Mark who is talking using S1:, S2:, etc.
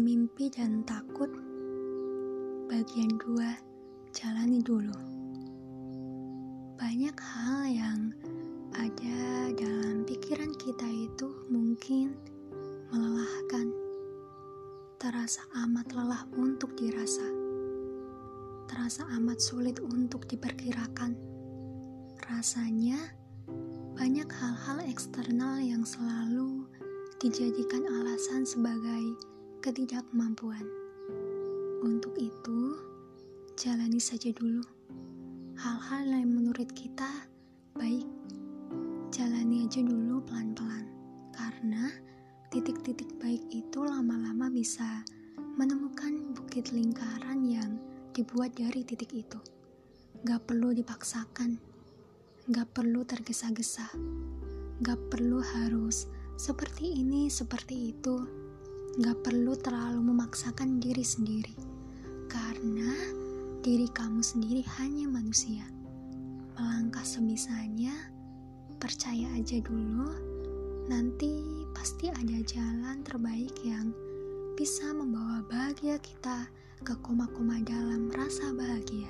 S1: mimpi dan takut. Bagian 2 Jalani dulu. Banyak hal yang ada dalam pikiran kita itu mungkin melelahkan. Terasa amat lelah untuk dirasa. Terasa amat sulit untuk diperkirakan. Rasanya banyak hal-hal eksternal yang selalu dijadikan alasan sebagai ketidakmampuan. Untuk itu, jalani saja dulu hal-hal yang menurut kita baik. Jalani aja dulu pelan-pelan, karena titik-titik baik itu lama-lama bisa menemukan bukit lingkaran yang dibuat dari titik itu. Gak perlu dipaksakan, gak perlu tergesa-gesa, gak perlu harus seperti ini, seperti itu. Gak perlu terlalu memaksakan diri sendiri, karena diri kamu sendiri hanya manusia. Melangkah sebisanya, percaya aja dulu, nanti pasti ada jalan terbaik yang bisa membawa bahagia kita ke koma-koma dalam rasa bahagia.